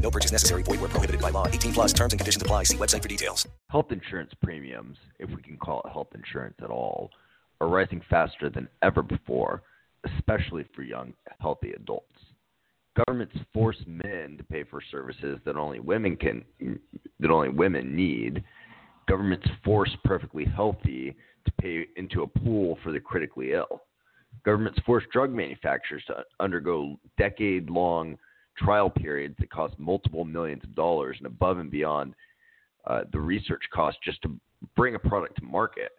No purchase necessary. Void where prohibited by law. 18 plus terms and conditions apply. See website for details. Health insurance premiums, if we can call it health insurance at all, are rising faster than ever before, especially for young, healthy adults. Governments force men to pay for services that only women can that only women need. Governments force perfectly healthy to pay into a pool for the critically ill. Governments force drug manufacturers to undergo decade-long trial periods that cost multiple millions of dollars and above and beyond uh, the research cost just to bring a product to market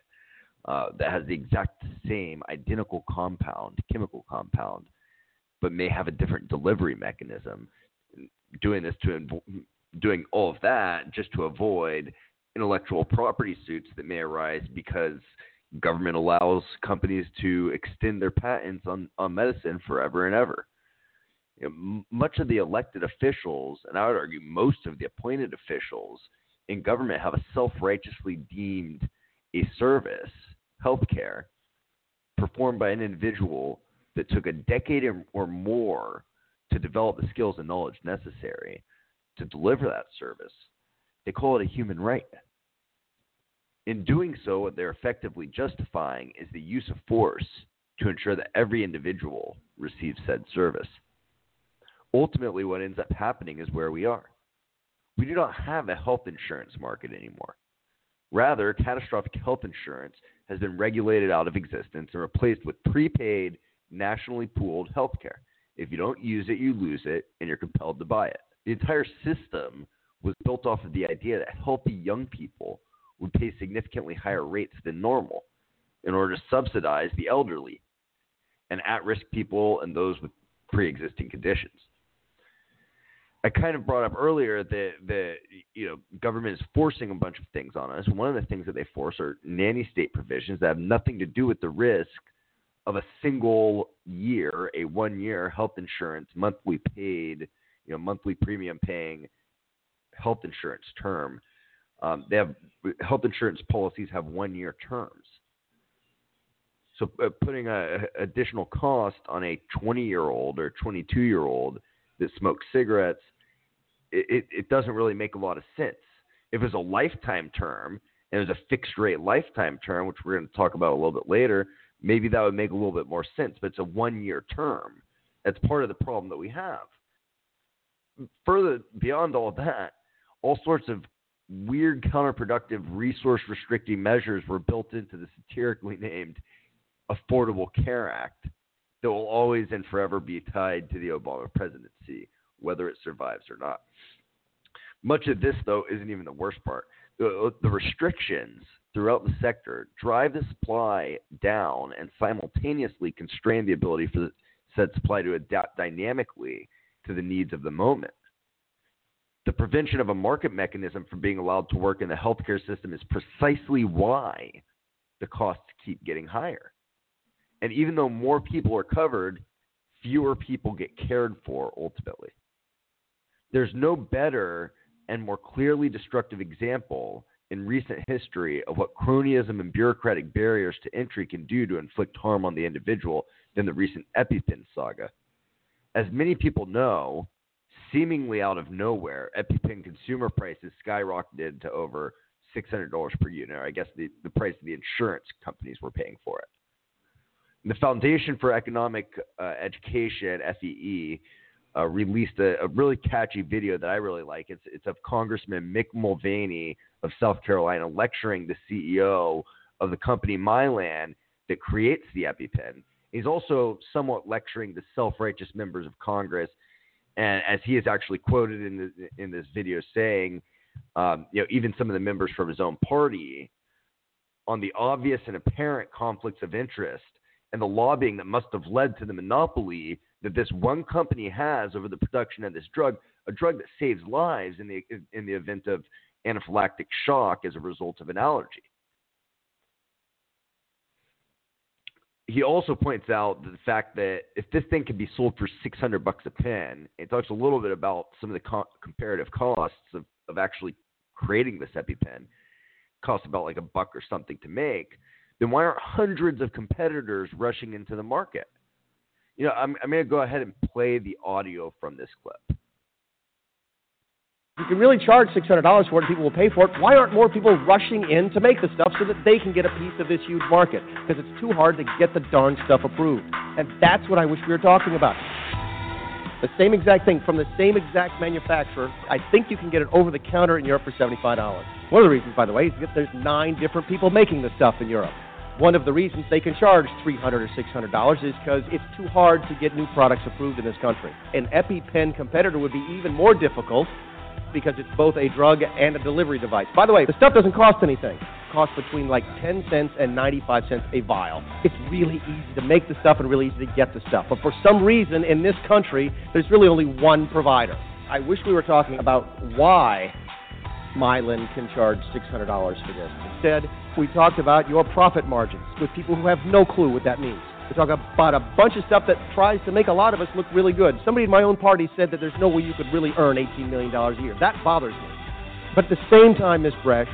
uh, that has the exact same identical compound, chemical compound, but may have a different delivery mechanism. Doing this to doing all of that just to avoid intellectual property suits that may arise because government allows companies to extend their patents on, on medicine forever and ever. You know, much of the elected officials, and I would argue most of the appointed officials in government, have a self righteously deemed a service, healthcare, performed by an individual that took a decade or more to develop the skills and knowledge necessary to deliver that service. They call it a human right. In doing so, what they're effectively justifying is the use of force to ensure that every individual receives said service. Ultimately, what ends up happening is where we are. We do not have a health insurance market anymore. Rather, catastrophic health insurance has been regulated out of existence and replaced with prepaid, nationally pooled health care. If you don't use it, you lose it, and you're compelled to buy it. The entire system was built off of the idea that healthy young people would pay significantly higher rates than normal in order to subsidize the elderly and at risk people and those with pre existing conditions. I kind of brought up earlier that the you know government is forcing a bunch of things on us. One of the things that they force are nanny state provisions that have nothing to do with the risk of a single year, a one year health insurance monthly paid, you know, monthly premium paying health insurance term. Um, they have health insurance policies have one year terms. So uh, putting a, a additional cost on a 20 year old or 22 year old that smokes cigarettes, it, it doesn't really make a lot of sense. If it's a lifetime term and it's a fixed rate lifetime term, which we're going to talk about a little bit later, maybe that would make a little bit more sense. But it's a one year term. That's part of the problem that we have. Further beyond all that, all sorts of weird counterproductive resource restricting measures were built into the satirically named Affordable Care Act that will always and forever be tied to the Obama presidency, whether it survives or not. Much of this, though, isn't even the worst part. The, the restrictions throughout the sector drive the supply down and simultaneously constrain the ability for the said supply to adapt dynamically to the needs of the moment. The prevention of a market mechanism from being allowed to work in the healthcare system is precisely why the costs keep getting higher. And even though more people are covered, fewer people get cared for ultimately. There's no better and more clearly destructive example in recent history of what cronyism and bureaucratic barriers to entry can do to inflict harm on the individual than the recent EpiPen saga. As many people know, seemingly out of nowhere, EpiPen consumer prices skyrocketed to over $600 per unit. or I guess the, the price the insurance companies were paying for it. The Foundation for Economic uh, Education, FEE, uh, released a, a, really catchy video that I really like. It's, it's of Congressman Mick Mulvaney of South Carolina lecturing the CEO of the company Mylan that creates the EpiPen. He's also somewhat lecturing the self-righteous members of Congress, and as he is actually quoted in the, in this video saying, um, you know, even some of the members from his own party, on the obvious and apparent conflicts of interest and the lobbying that must have led to the monopoly that this one company has over the production of this drug, a drug that saves lives in the in the event of anaphylactic shock as a result of an allergy. He also points out the fact that if this thing can be sold for 600 bucks a pen, it talks a little bit about some of the co- comparative costs of, of actually creating this EpiPen. Costs about like a buck or something to make. Then why aren't hundreds of competitors rushing into the market? You know, I'm, I'm going to go ahead and play the audio from this clip. You can really charge $600 for it, and people will pay for it. Why aren't more people rushing in to make the stuff so that they can get a piece of this huge market? Because it's too hard to get the darn stuff approved. And that's what I wish we were talking about. The same exact thing from the same exact manufacturer. I think you can get it over the counter in Europe for $75. One of the reasons, by the way, is that there's nine different people making the stuff in Europe. One of the reasons they can charge 300 or $600 is because it's too hard to get new products approved in this country. An EpiPen competitor would be even more difficult because it's both a drug and a delivery device. By the way, the stuff doesn't cost anything. It costs between like 10 cents and 95 cents a vial. It's really easy to make the stuff and really easy to get the stuff. But for some reason in this country, there's really only one provider. I wish we were talking about why Mylan can charge $600 for this. Instead, we talked about your profit margins with people who have no clue what that means. We talk about a bunch of stuff that tries to make a lot of us look really good. Somebody in my own party said that there's no way you could really earn $18 million a year. That bothers me. But at the same time, Ms. Bresch,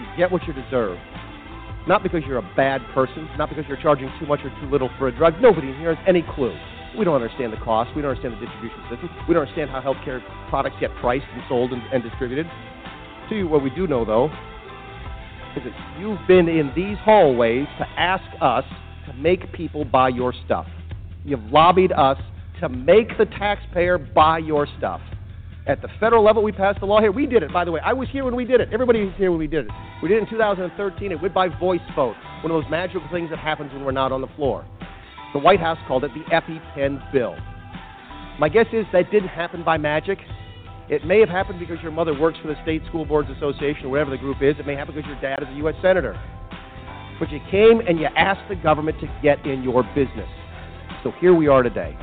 you get what you deserve. Not because you're a bad person, not because you're charging too much or too little for a drug. Nobody in here has any clue. We don't understand the cost. We don't understand the distribution system. We don't understand how healthcare products get priced and sold and, and distributed. To you, what we do know, though, is that you've been in these hallways to ask us to make people buy your stuff. You've lobbied us to make the taxpayer buy your stuff. At the federal level, we passed the law here. We did it, by the way. I was here when we did it. Everybody was here when we did it. We did it in 2013. It went by voice vote, one of those magical things that happens when we're not on the floor. The White House called it the EpiPen bill. My guess is that didn't happen by magic. It may have happened because your mother works for the State School Boards Association or whatever the group is. It may happen because your dad is a U.S. Senator but you came and you asked the government to get in your business. So here we are today.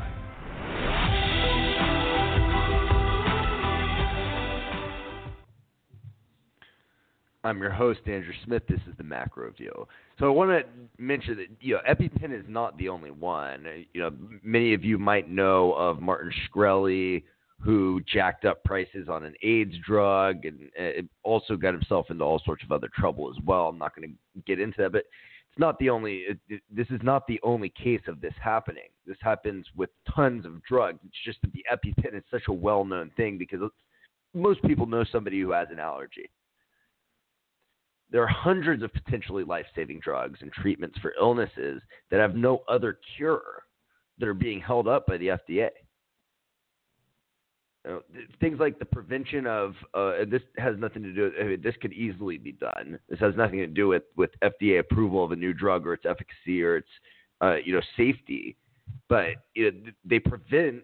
I'm your host, Andrew Smith. This is the Macro View. So I want to mention that you know EpiPen is not the only one. You know, many of you might know of Martin Shkreli, who jacked up prices on an AIDS drug and also got himself into all sorts of other trouble as well. I'm not going to get into that, but it's not the only. This is not the only case of this happening. This happens with tons of drugs. It's just that the EpiPen is such a well-known thing because most people know somebody who has an allergy. There are hundreds of potentially life-saving drugs and treatments for illnesses that have no other cure that are being held up by the FDA. Know, things like the prevention of uh, this has nothing to do. I mean, this could easily be done. This has nothing to do with with FDA approval of a new drug or its efficacy or its uh, you know safety, but you know, they prevent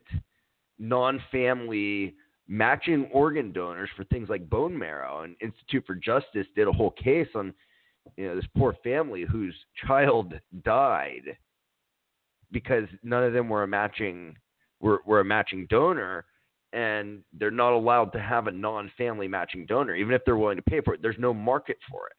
non-family matching organ donors for things like bone marrow. And Institute for Justice did a whole case on you know this poor family whose child died because none of them were a matching were, were a matching donor and they're not allowed to have a non-family matching donor, even if they're willing to pay for it. There's no market for it.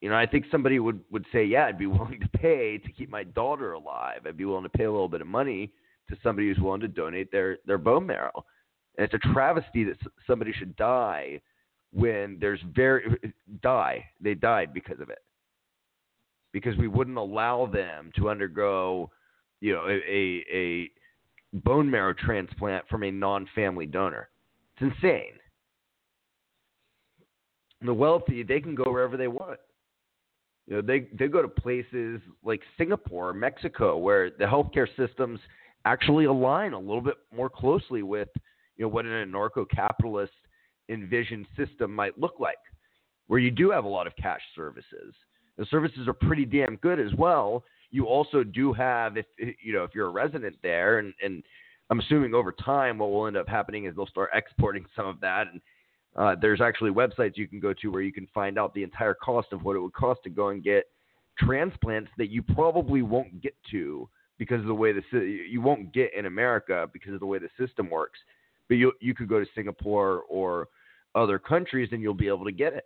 You know, I think somebody would would say, yeah, I'd be willing to pay to keep my daughter alive. I'd be willing to pay a little bit of money to somebody who's willing to donate their their bone marrow. And it's a travesty that somebody should die when there's very die. They died because of it. Because we wouldn't allow them to undergo, you know, a a, a bone marrow transplant from a non-family donor. It's insane. The wealthy, they can go wherever they want. You know, they they go to places like Singapore, Mexico, where the healthcare systems actually align a little bit more closely with you know what an anarcho-capitalist envisioned system might look like, where you do have a lot of cash services. The services are pretty damn good as well, you also do have if you know if you're a resident there and and I'm assuming over time what will end up happening is they'll start exporting some of that and uh, there's actually websites you can go to where you can find out the entire cost of what it would cost to go and get transplants that you probably won't get to because of the way the you won't get in America because of the way the system works. But you you could go to Singapore or other countries, and you'll be able to get it.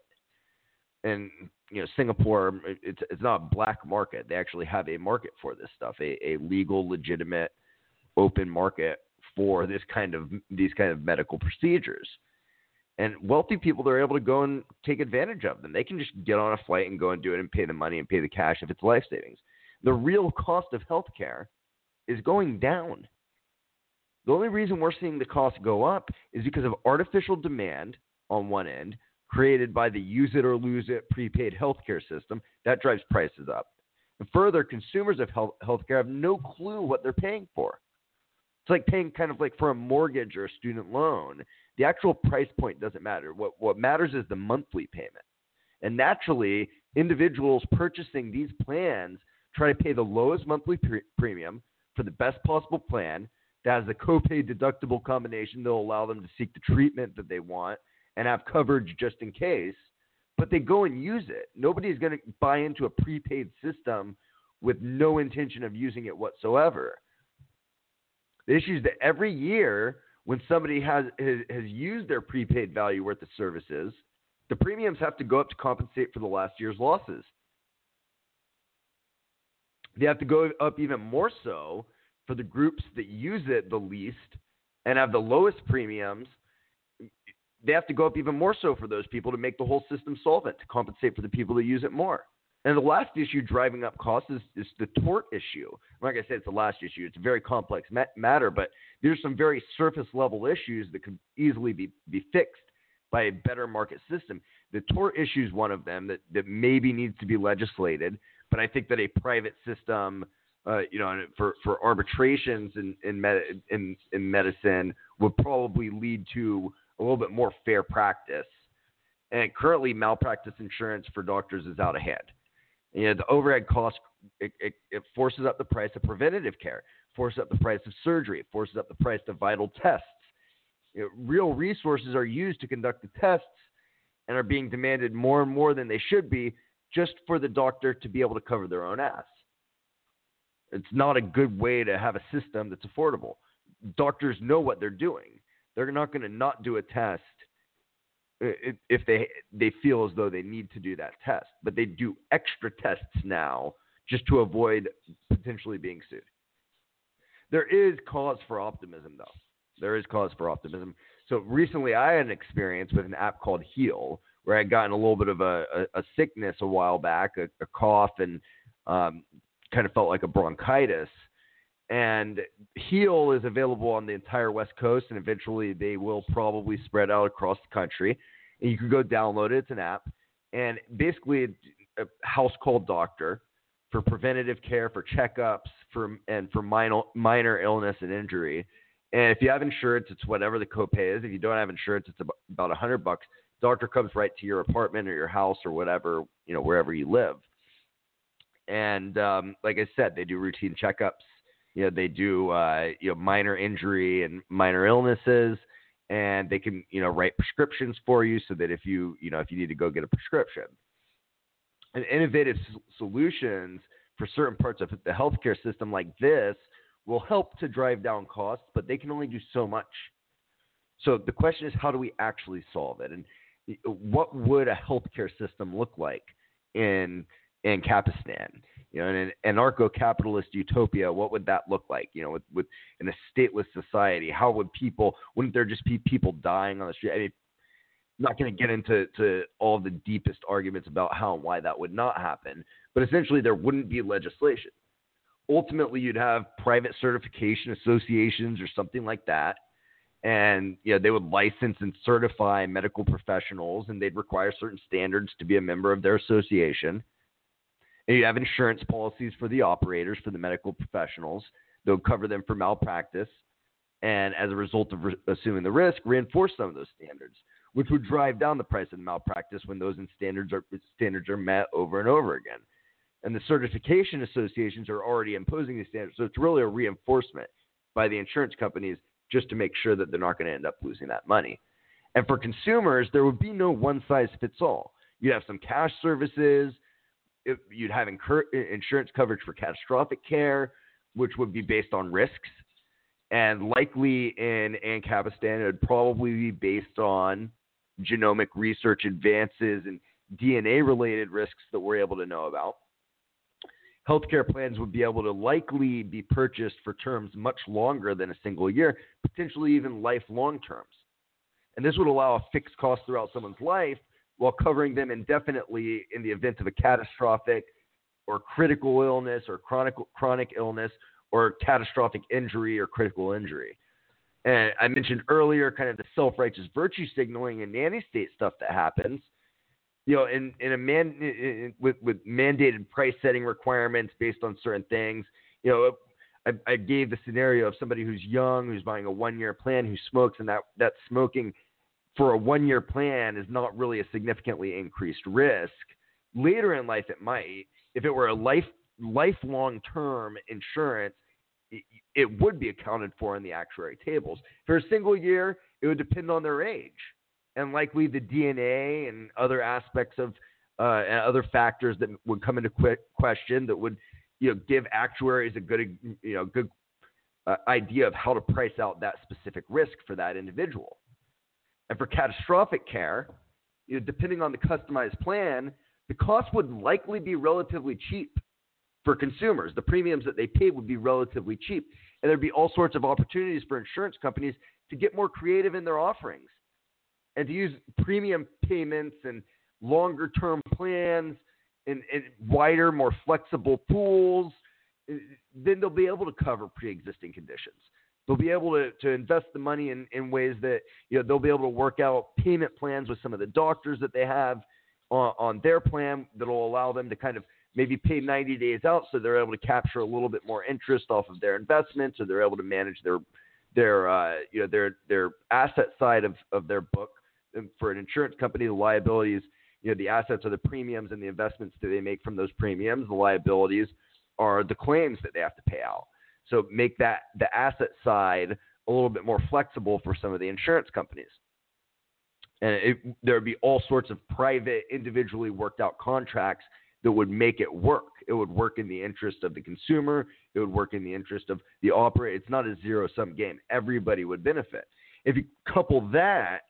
And you know, Singapore, um, it's it's not a black market. They actually have a market for this stuff, a, a legal, legitimate, open market for this kind of these kind of medical procedures. And wealthy people, they're able to go and take advantage of them. They can just get on a flight and go and do it and pay the money and pay the cash if it's life savings. The real cost of healthcare is going down. The only reason we're seeing the cost go up is because of artificial demand on one end, created by the use it or lose it prepaid healthcare system. That drives prices up. And further, consumers of health healthcare have no clue what they're paying for. It's like paying kind of like for a mortgage or a student loan. The actual price point doesn't matter. What what matters is the monthly payment. And naturally, individuals purchasing these plans try to pay the lowest monthly pre- premium for the best possible plan that has the copay deductible combination that will allow them to seek the treatment that they want and have coverage just in case. But they go and use it. Nobody's going to buy into a prepaid system with no intention of using it whatsoever. The issue is that every year when somebody has, has, used their prepaid value worth of services, the premiums have to go up to compensate for the last year's losses. They have to go up even more so for the groups that use it the least and have the lowest premiums. They have to go up even more so for those people to make the whole system solvent to compensate for the people that use it more. And the last issue driving up costs is, is the tort issue. Like I said, it's the last issue. It's a very complex matter, but there's some very surface level issues that could easily be, be fixed by a better market system. The tort issue is one of them that, that maybe needs to be legislated, but I think that a private system, uh, you know, for, for arbitrations in, in, med- in, in medicine would probably lead to a little bit more fair practice. And currently, malpractice insurance for doctors is out of hand you know, the overhead cost it, it, it, forces up the price of preventative care, forces up the price of surgery, it forces up the price of vital tests. You know, real resources are used to conduct the tests and are being demanded more and more than they should be just for the doctor to be able to cover their own ass. It's not a good way to have a system that's affordable. Doctors know what they're doing. They're not going to not do a test if they they feel as though they need to do that test, but they do extra tests now just to avoid potentially being sued. There is cause for optimism, though. There is cause for optimism. So recently, I had an experience with an app called Heal, where I would gotten a little bit of a, a, a sickness a while back, a, a cough, and um, kind of felt like a bronchitis. And Heal is available on the entire West Coast, and eventually they will probably spread out across the country. And you can go download it. It's an app, and basically a house call doctor for preventative care, for checkups, for and for minor minor illness and injury. And if you have insurance, it's whatever the copay is. If you don't have insurance, it's about a hundred bucks. Doctor comes right to your apartment or your house or whatever you know wherever you live. And um, like I said, they do routine checkups you know they do uh, you know minor injury and minor illnesses and they can you know write prescriptions for you so that if you you know if you need to go get a prescription. And innovative solutions for certain parts of the healthcare system like this will help to drive down costs but they can only do so much. So the question is how do we actually solve it? And what would a healthcare system look like in in Kapistan? You know, in an anarcho-capitalist utopia, what would that look like? You know, with, with in a stateless society, how would people? Wouldn't there just be people dying on the street? I mean, I'm not going to get into to all the deepest arguments about how and why that would not happen, but essentially there wouldn't be legislation. Ultimately, you'd have private certification associations or something like that, and you know, they would license and certify medical professionals, and they'd require certain standards to be a member of their association you have insurance policies for the operators, for the medical professionals. They'll cover them for malpractice. And as a result of re- assuming the risk, reinforce some of those standards, which would drive down the price of the malpractice when those standards are, standards are met over and over again. And the certification associations are already imposing these standards. So it's really a reinforcement by the insurance companies just to make sure that they're not going to end up losing that money. And for consumers, there would be no one size fits all. You'd have some cash services, you'd have incur- insurance coverage for catastrophic care, which would be based on risks, and likely in Ancapistan it would probably be based on genomic research advances and DNA related risks that we're able to know about. Healthcare plans would be able to likely be purchased for terms much longer than a single year, potentially even lifelong terms. And this would allow a fixed cost throughout someone's life while covering them indefinitely in the event of a catastrophic or critical illness or chronic chronic illness or catastrophic injury or critical injury. And I mentioned earlier kind of the self-righteous virtue signaling and nanny state stuff that happens. You know, in, in a man in, with with mandated price setting requirements based on certain things. You know, I, I gave the scenario of somebody who's young, who's buying a one-year plan, who smokes, and that that smoking for a one-year plan is not really a significantly increased risk. Later in life, it might. If it were a life lifelong term insurance, it would be accounted for in the actuary tables. For a single year, it would depend on their age and likely the DNA and other aspects of uh, and other factors that would come into question that would you know give actuaries a good you know good uh, idea of how to price out that specific risk for that individual. And for catastrophic care, you know, depending on the customized plan, the cost would likely be relatively cheap for consumers. The premiums that they pay would be relatively cheap. And there'd be all sorts of opportunities for insurance companies to get more creative in their offerings and to use premium payments and longer term plans and, and wider, more flexible pools. Eh, then they'll be able to cover pre existing conditions. They'll be able to, to invest the money in, in ways that you know they'll be able to work out payment plans with some of the doctors that they have on, on their plan that'll allow them to kind of maybe pay 90 days out so they're able to capture a little bit more interest off of their investments or they're able to manage their their uh, you know their their asset side of, of their book. And for an insurance company the liabilities you know the assets are the premiums and the investments that they make from those premiums the liabilities are the claims that they have to pay out so make that the asset side a little bit more flexible for some of the insurance companies and it, there would be all sorts of private individually worked out contracts that would make it work. It would work in the interest of the consumer. It would work in the interest of the operator. It's not a zero sum game. Everybody would benefit. If you couple that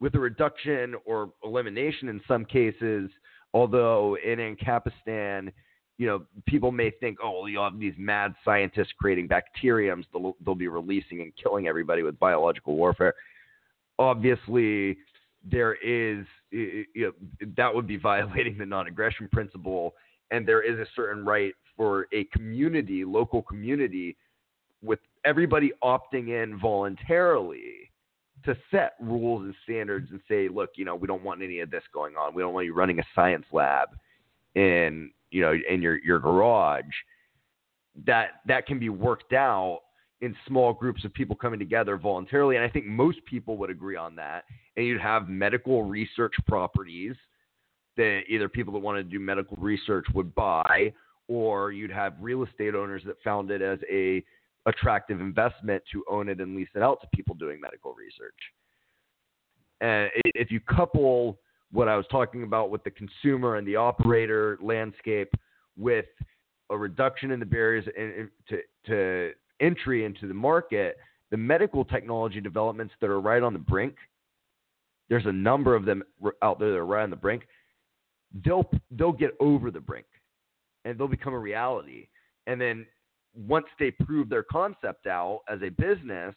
with a reduction or elimination in some cases, although in Ancapistan, you know, people may think, oh, well, you have these mad scientists creating bacteriums they'll, they'll be releasing and killing everybody with biological warfare. Obviously, there is you know, that would be violating the non-aggression principle, and there is a certain right for a community, local community, with everybody opting in voluntarily to set rules and standards and say, look, you know, we don't want any of this going on. We don't want you running a science lab in you know in your your garage. That that can be worked out in small groups of people coming together voluntarily. And I think most people would agree on that. And you'd have medical research properties that either people that wanted to do medical research would buy, or you'd have real estate owners that found it as a attractive investment to own it and lease it out to people doing medical research. And if you couple what I was talking about with the consumer and the operator landscape with a reduction in the barriers to, to entry into the market, the medical technology developments that are right on the brink, there's a number of them out there that are right on the brink. They'll they'll get over the brink, and they'll become a reality. And then once they prove their concept out as a business,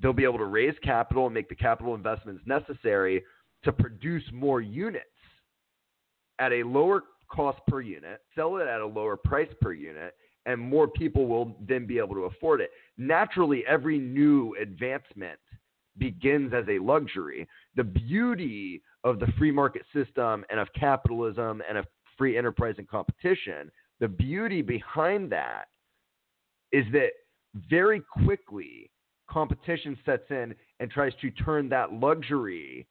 they'll be able to raise capital and make the capital investments necessary to produce more units at a lower cost per unit, sell it at a lower price per unit, and more people will then be able to afford it. Naturally, every new advancement begins as a luxury. The beauty of the free market system and of capitalism and of free enterprise and competition, the beauty behind that is that very quickly competition sets in and tries to turn that luxury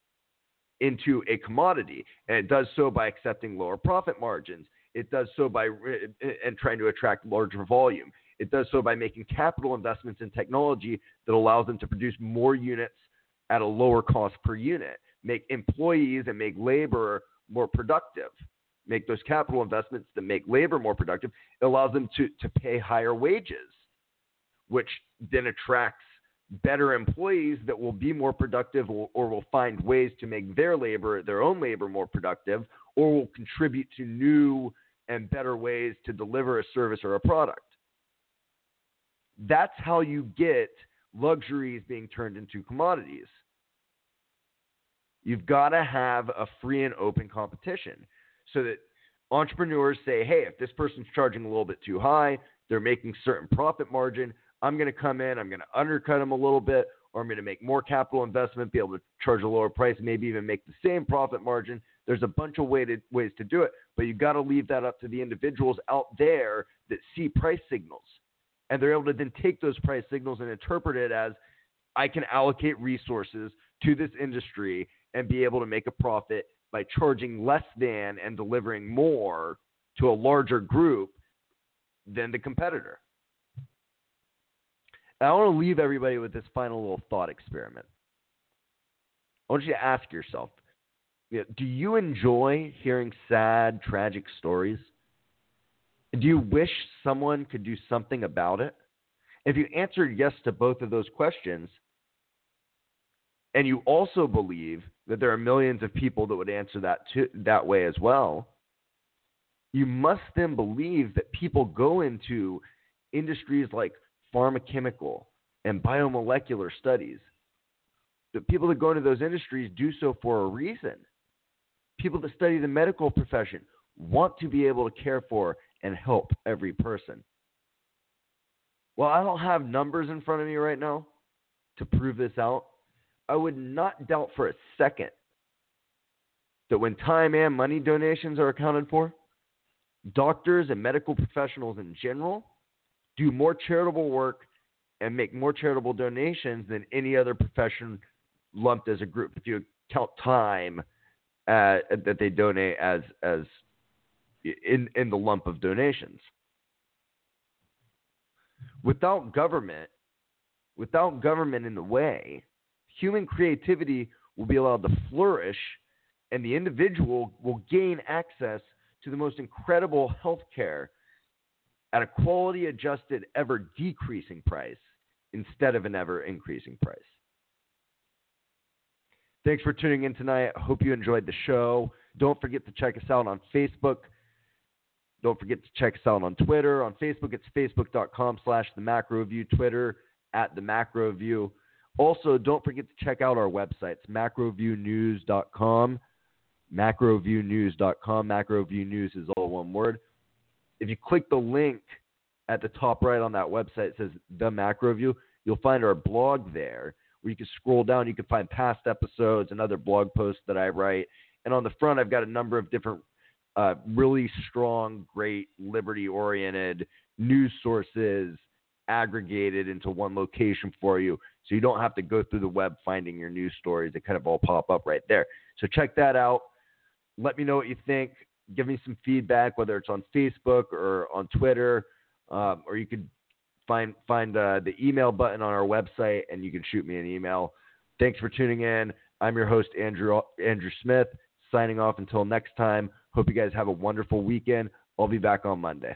into a commodity. And it does so by accepting lower profit margins. It does so by eh, and trying to attract larger volume. It does so by making capital investments in technology that allows them to produce more units at a lower cost per unit, make employees and make labor more productive, make those capital investments that make labor more productive. It allows them to, to pay higher wages, which then attracts better employees that will be more productive or, or will find ways to make their labor, their own labor, more productive, or will contribute to new and better ways to deliver a service or a product. That's how you get luxuries being turned into commodities. You've got to have a free and open competition so that entrepreneurs say, hey, if this person's charging a little bit too high, they're making certain profit margin, I'm going to come in, I'm going to undercut them a little bit, or I'm going to make more capital investment, be able to charge a lower price, maybe even make the same profit margin. There's a bunch of way to, ways to do it, but you got to leave that up to the individuals out there that see price signals. And they're able to then take those price signals and interpret it as I can allocate resources to this industry and be able to make a profit by charging less than and delivering more to a larger group than the competitor. I want to leave everybody with this final little thought experiment. I want you to ask yourself do you enjoy hearing sad, tragic stories? Do you wish someone could do something about it? If you answered yes to both of those questions, and you also believe that there are millions of people that would answer that to, that way as well, you must then believe that people go into industries like pharmaceutical and biomolecular studies. The people that go into those industries do so for a reason. People that study the medical profession want to be able to care for and help every person. Well, I don't have numbers in front of me right now to prove this out. I would not doubt for a second that when time and money donations are accounted for, doctors and medical professionals in general do more charitable work and make more charitable donations than any other profession lumped as a group. If you count time uh, that they donate as as in in the lump of donations, without government, without government in the way, human creativity will be allowed to flourish, and the individual will gain access to the most incredible health care at a quality adjusted, ever decreasing price instead of an ever increasing price. Thanks for tuning in tonight. I hope you enjoyed the show. Don't forget to check us out on Facebook. Don't forget to check us out on Twitter. On Facebook, it's facebook.com slash the macro view, Twitter at the macro view. Also, don't forget to check out our websites, macroviewnews.com, macroviewnews.com. Macroviewnews is all one word if you click the link at the top right on that website, it says the macro view. You'll find our blog there where you can scroll down. You can find past episodes and other blog posts that I write. And on the front, I've got a number of different, uh, really strong, great, liberty oriented news sources aggregated into one location for you. So you don't have to go through the web finding your news stories. They kind of all pop up right there. So check that out. Let me know what you think give me some feedback, whether it's on Facebook or on Twitter, um, or you could find find uh, the email button on our website and you can shoot me an email. Thanks for tuning in. I'm your host Andrew Andrew Smith. Signing off until next time. Hope you guys have a wonderful weekend. I'll be back on Monday.